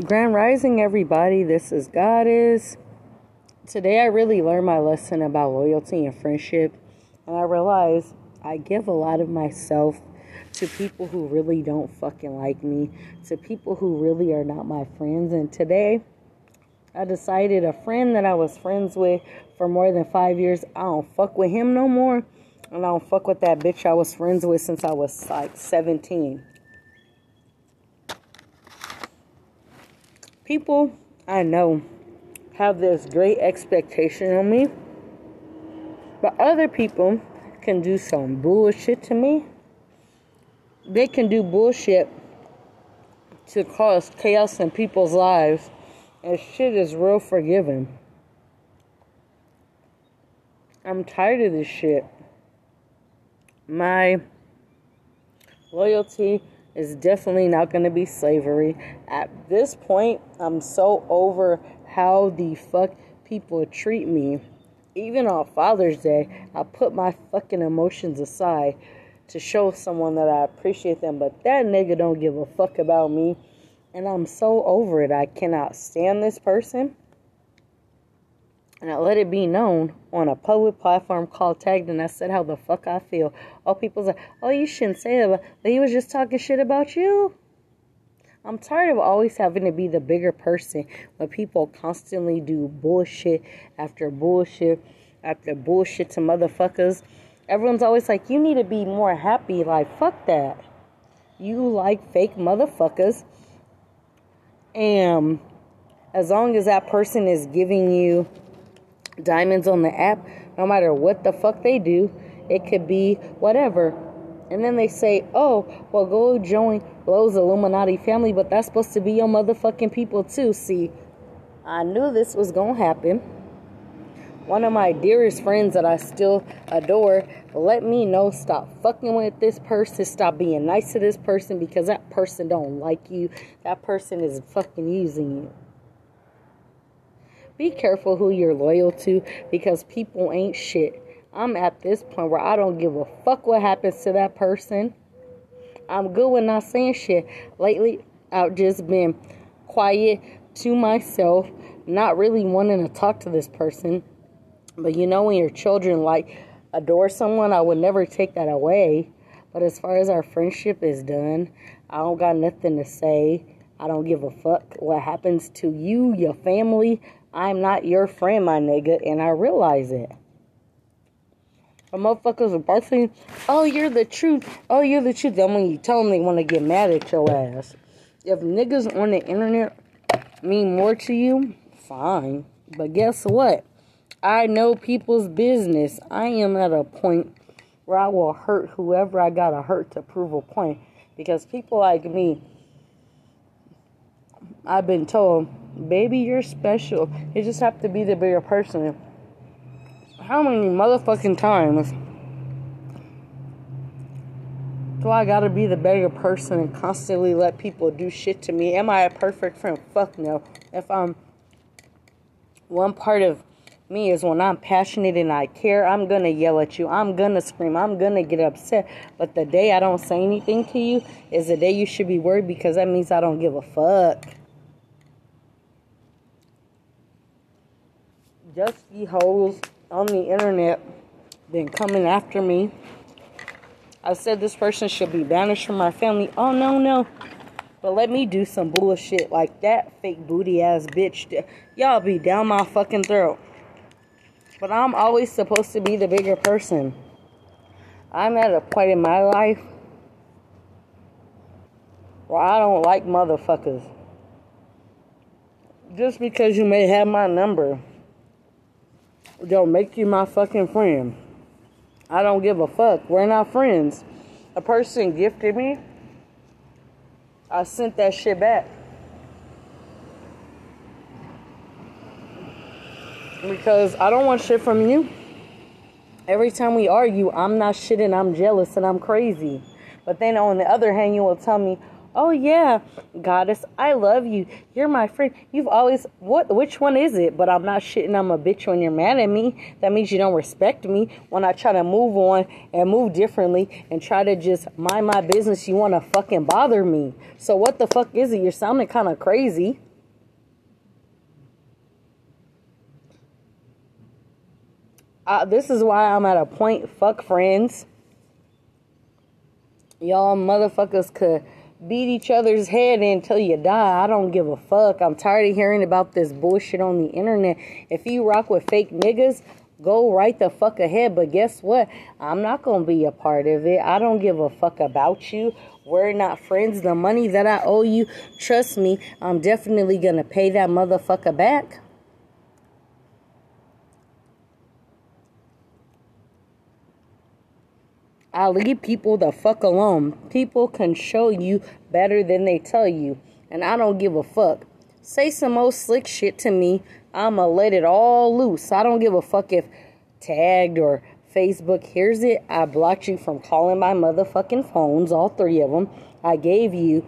Grand Rising, everybody. This is Goddess. Today, I really learned my lesson about loyalty and friendship, and I realized I give a lot of myself to people who really don't fucking like me, to people who really are not my friends. And today, I decided a friend that I was friends with for more than five years, I don't fuck with him no more, and I don't fuck with that bitch I was friends with since I was like 17. People I know have this great expectation on me, but other people can do some bullshit to me. They can do bullshit to cause chaos in people's lives, and shit is real forgiving. I'm tired of this shit. My loyalty is definitely not going to be slavery. At this point, I'm so over how the fuck people treat me. Even on Father's Day, I put my fucking emotions aside to show someone that I appreciate them, but that nigga don't give a fuck about me. And I'm so over it. I cannot stand this person and I let it be known on a public platform called Tagged, and I said how the fuck I feel. All people say, "Oh, you shouldn't say that," but he was just talking shit about you. I'm tired of always having to be the bigger person when people constantly do bullshit after bullshit after bullshit to motherfuckers. Everyone's always like, "You need to be more happy." Like, fuck that. You like fake motherfuckers, and as long as that person is giving you diamonds on the app, no matter what the fuck they do, it could be whatever. And then they say, oh, well, go join Blow's Illuminati family, but that's supposed to be your motherfucking people too. See, I knew this was gonna happen. One of my dearest friends that I still adore let me know stop fucking with this person, stop being nice to this person because that person don't like you. That person is fucking using you. Be careful who you're loyal to because people ain't shit. I'm at this point where I don't give a fuck what happens to that person. I'm good with not saying shit. Lately, I've just been quiet to myself, not really wanting to talk to this person. But you know, when your children like adore someone, I would never take that away. But as far as our friendship is done, I don't got nothing to say. I don't give a fuck what happens to you, your family. I'm not your friend, my nigga, and I realize it. But motherfuckers are busting, oh, you're the truth. Oh, you're the truth. Then when you tell them they want to get mad at your ass. If niggas on the internet mean more to you, fine. But guess what? I know people's business. I am at a point where I will hurt whoever I gotta hurt to prove a point. Because people like me, I've been told Baby, you're special. You just have to be the bigger person. How many motherfucking times do I gotta be the bigger person and constantly let people do shit to me? Am I a perfect friend? Fuck no. If I'm one part of me is when I'm passionate and I care, I'm gonna yell at you. I'm gonna scream. I'm gonna get upset. But the day I don't say anything to you is the day you should be worried because that means I don't give a fuck. Dusty holes on the internet been coming after me. I said this person should be banished from my family. Oh, no, no. But let me do some bullshit like that fake booty ass bitch. Y'all be down my fucking throat. But I'm always supposed to be the bigger person. I'm at a point in my life where I don't like motherfuckers. Just because you may have my number don't make you my fucking friend. I don't give a fuck. We're not friends. A person gifted me. I sent that shit back. Because I don't want shit from you. Every time we argue, I'm not shit and I'm jealous and I'm crazy. But then on the other hand, you will tell me, Oh yeah, goddess, I love you. You're my friend. You've always what? Which one is it? But I'm not shitting. I'm a bitch when you're mad at me. That means you don't respect me. When I try to move on and move differently and try to just mind my business, you want to fucking bother me. So what the fuck is it? You're sounding kind of crazy. Uh, this is why I'm at a point. Fuck friends. Y'all motherfuckers could beat each other's head until you die. I don't give a fuck. I'm tired of hearing about this bullshit on the internet. If you rock with fake niggas, go right the fuck ahead. But guess what? I'm not gonna be a part of it. I don't give a fuck about you. We're not friends. The money that I owe you, trust me, I'm definitely gonna pay that motherfucker back. I leave people the fuck alone. People can show you better than they tell you, and I don't give a fuck. Say some old slick shit to me, I'ma let it all loose. I don't give a fuck if tagged or Facebook hears it. I blocked you from calling my motherfucking phones, all three of them. I gave you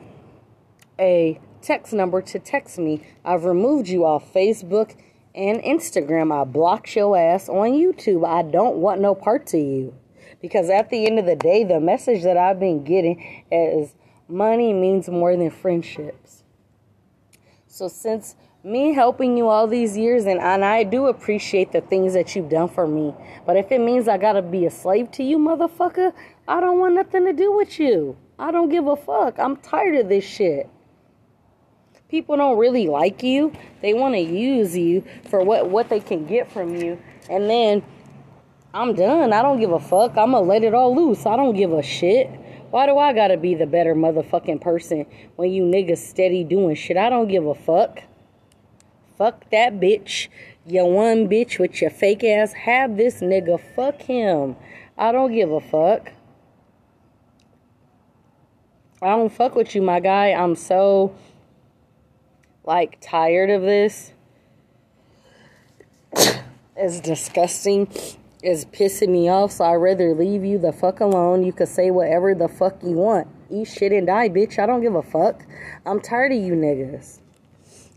a text number to text me. I've removed you off Facebook and Instagram. I blocked your ass on YouTube. I don't want no part of you. Because at the end of the day, the message that I've been getting is money means more than friendships. So since me helping you all these years, and, and I do appreciate the things that you've done for me, but if it means I gotta be a slave to you, motherfucker, I don't want nothing to do with you. I don't give a fuck. I'm tired of this shit. People don't really like you. They want to use you for what what they can get from you, and then I'm done. I don't give a fuck. I'm gonna let it all loose. I don't give a shit. Why do I gotta be the better motherfucking person when you niggas steady doing shit? I don't give a fuck. Fuck that bitch. You one bitch with your fake ass. Have this nigga. Fuck him. I don't give a fuck. I don't fuck with you, my guy. I'm so like tired of this. it's disgusting is pissing me off, so I'd rather leave you the fuck alone. You could say whatever the fuck you want. Eat shit and die, bitch. I don't give a fuck. I'm tired of you niggas.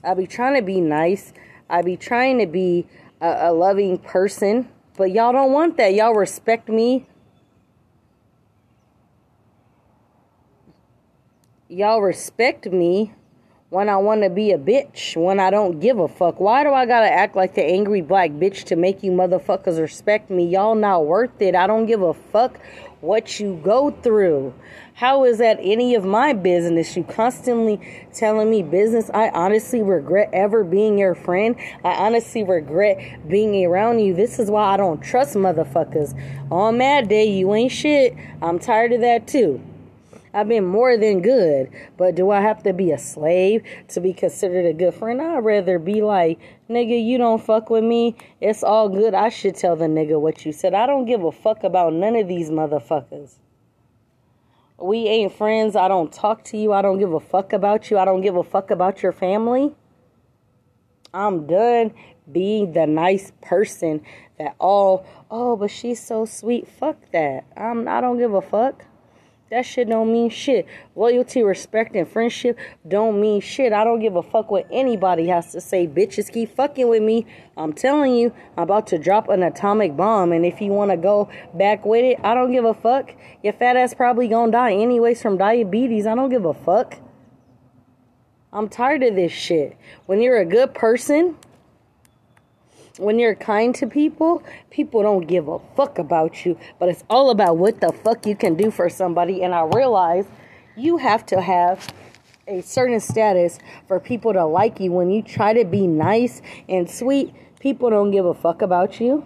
I be trying to be nice. I be trying to be a, a loving person, but y'all don't want that. Y'all respect me. Y'all respect me when I want to be a bitch, when I don't give a fuck. Why do I gotta act like the angry black bitch to make you motherfuckers respect me? Y'all not worth it. I don't give a fuck what you go through. How is that any of my business? You constantly telling me business. I honestly regret ever being your friend. I honestly regret being around you. This is why I don't trust motherfuckers. On mad day, you ain't shit. I'm tired of that too. I've been more than good. But do I have to be a slave to be considered a good friend? I'd rather be like, nigga, you don't fuck with me. It's all good. I should tell the nigga what you said. I don't give a fuck about none of these motherfuckers. We ain't friends. I don't talk to you. I don't give a fuck about you. I don't give a fuck about your family. I'm done being the nice person that all, oh, but she's so sweet. Fuck that. I'm, I don't give a fuck. That shit don't mean shit. Loyalty, respect, and friendship don't mean shit. I don't give a fuck what anybody has to say. Bitches keep fucking with me. I'm telling you, I'm about to drop an atomic bomb. And if you want to go back with it, I don't give a fuck. Your fat ass probably gonna die anyways from diabetes. I don't give a fuck. I'm tired of this shit. When you're a good person, when you're kind to people, people don't give a fuck about you, but it's all about what the fuck you can do for somebody. And I realize you have to have a certain status for people to like you. When you try to be nice and sweet, people don't give a fuck about you.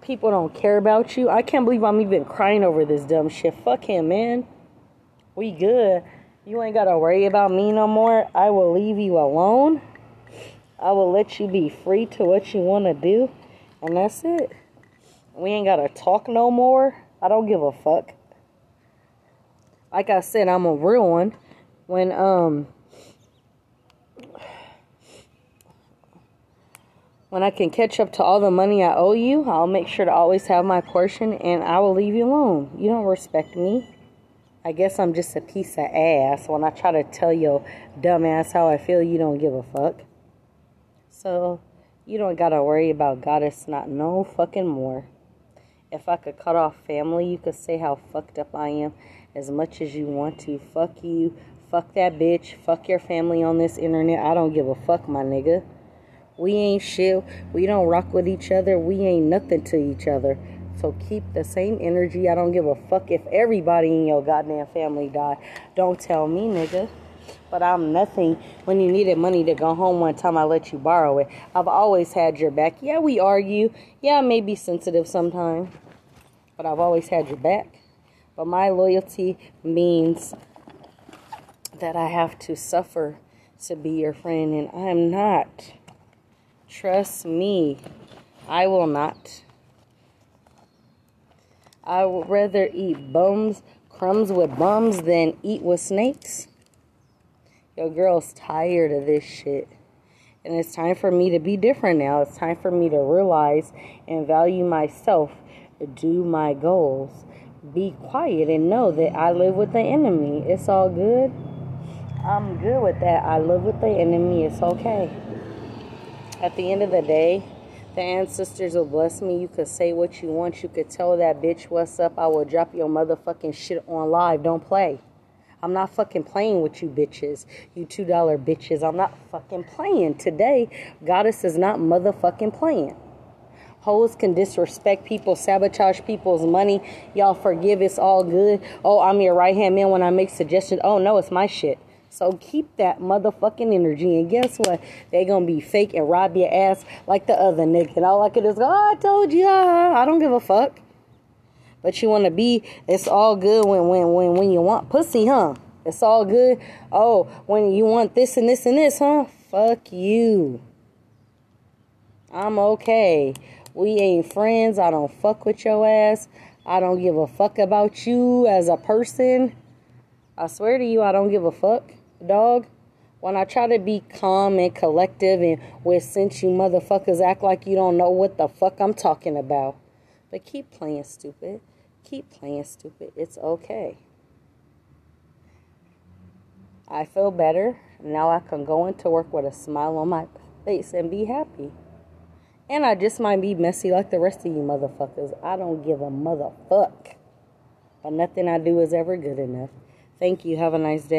People don't care about you. I can't believe I'm even crying over this dumb shit. Fuck him, man. We good. You ain't gotta worry about me no more. I will leave you alone. I will let you be free to what you want to do. And that's it. We ain't got to talk no more. I don't give a fuck. Like I said, I'm a real one. When, um, when I can catch up to all the money I owe you, I'll make sure to always have my portion and I will leave you alone. You don't respect me. I guess I'm just a piece of ass. When I try to tell your dumbass how I feel, you don't give a fuck. So, you don't gotta worry about goddess not no fucking more. If I could cut off family, you could say how fucked up I am as much as you want to. Fuck you. Fuck that bitch. Fuck your family on this internet. I don't give a fuck, my nigga. We ain't shit. We don't rock with each other. We ain't nothing to each other. So keep the same energy. I don't give a fuck if everybody in your goddamn family die. Don't tell me, nigga. But I'm nothing. When you needed money to go home one time, I let you borrow it. I've always had your back. Yeah, we argue. Yeah, I may be sensitive sometimes. But I've always had your back. But my loyalty means that I have to suffer to be your friend, and I'm not. Trust me, I will not. I would rather eat bums, crumbs with bums than eat with snakes. Your girl's tired of this shit. And it's time for me to be different now. It's time for me to realize and value myself, do my goals, be quiet, and know that I live with the enemy. It's all good. I'm good with that. I live with the enemy. It's okay. At the end of the day, the ancestors will bless me. You could say what you want. You could tell that bitch what's up. I will drop your motherfucking shit on live. Don't play. I'm not fucking playing with you bitches. You $2 bitches. I'm not fucking playing. Today, Goddess is not motherfucking playing. Hoes can disrespect people, sabotage people's money. Y'all forgive, it's all good. Oh, I'm your right hand man when I make suggestions. Oh, no, it's my shit. So keep that motherfucking energy. And guess what? They gonna be fake and rob your ass like the other nigga. And all I could is go, oh, I told you. Ah, I don't give a fuck. But you wanna be, it's all good when when when when you want pussy, huh? It's all good. Oh, when you want this and this and this, huh? Fuck you. I'm okay. We ain't friends. I don't fuck with your ass. I don't give a fuck about you as a person. I swear to you, I don't give a fuck dog. When I try to be calm and collective and where since you motherfuckers act like you don't know what the fuck I'm talking about. But keep playing stupid. Keep playing stupid. It's okay. I feel better. Now I can go into work with a smile on my face and be happy. And I just might be messy like the rest of you motherfuckers. I don't give a motherfuck. But nothing I do is ever good enough. Thank you. Have a nice day.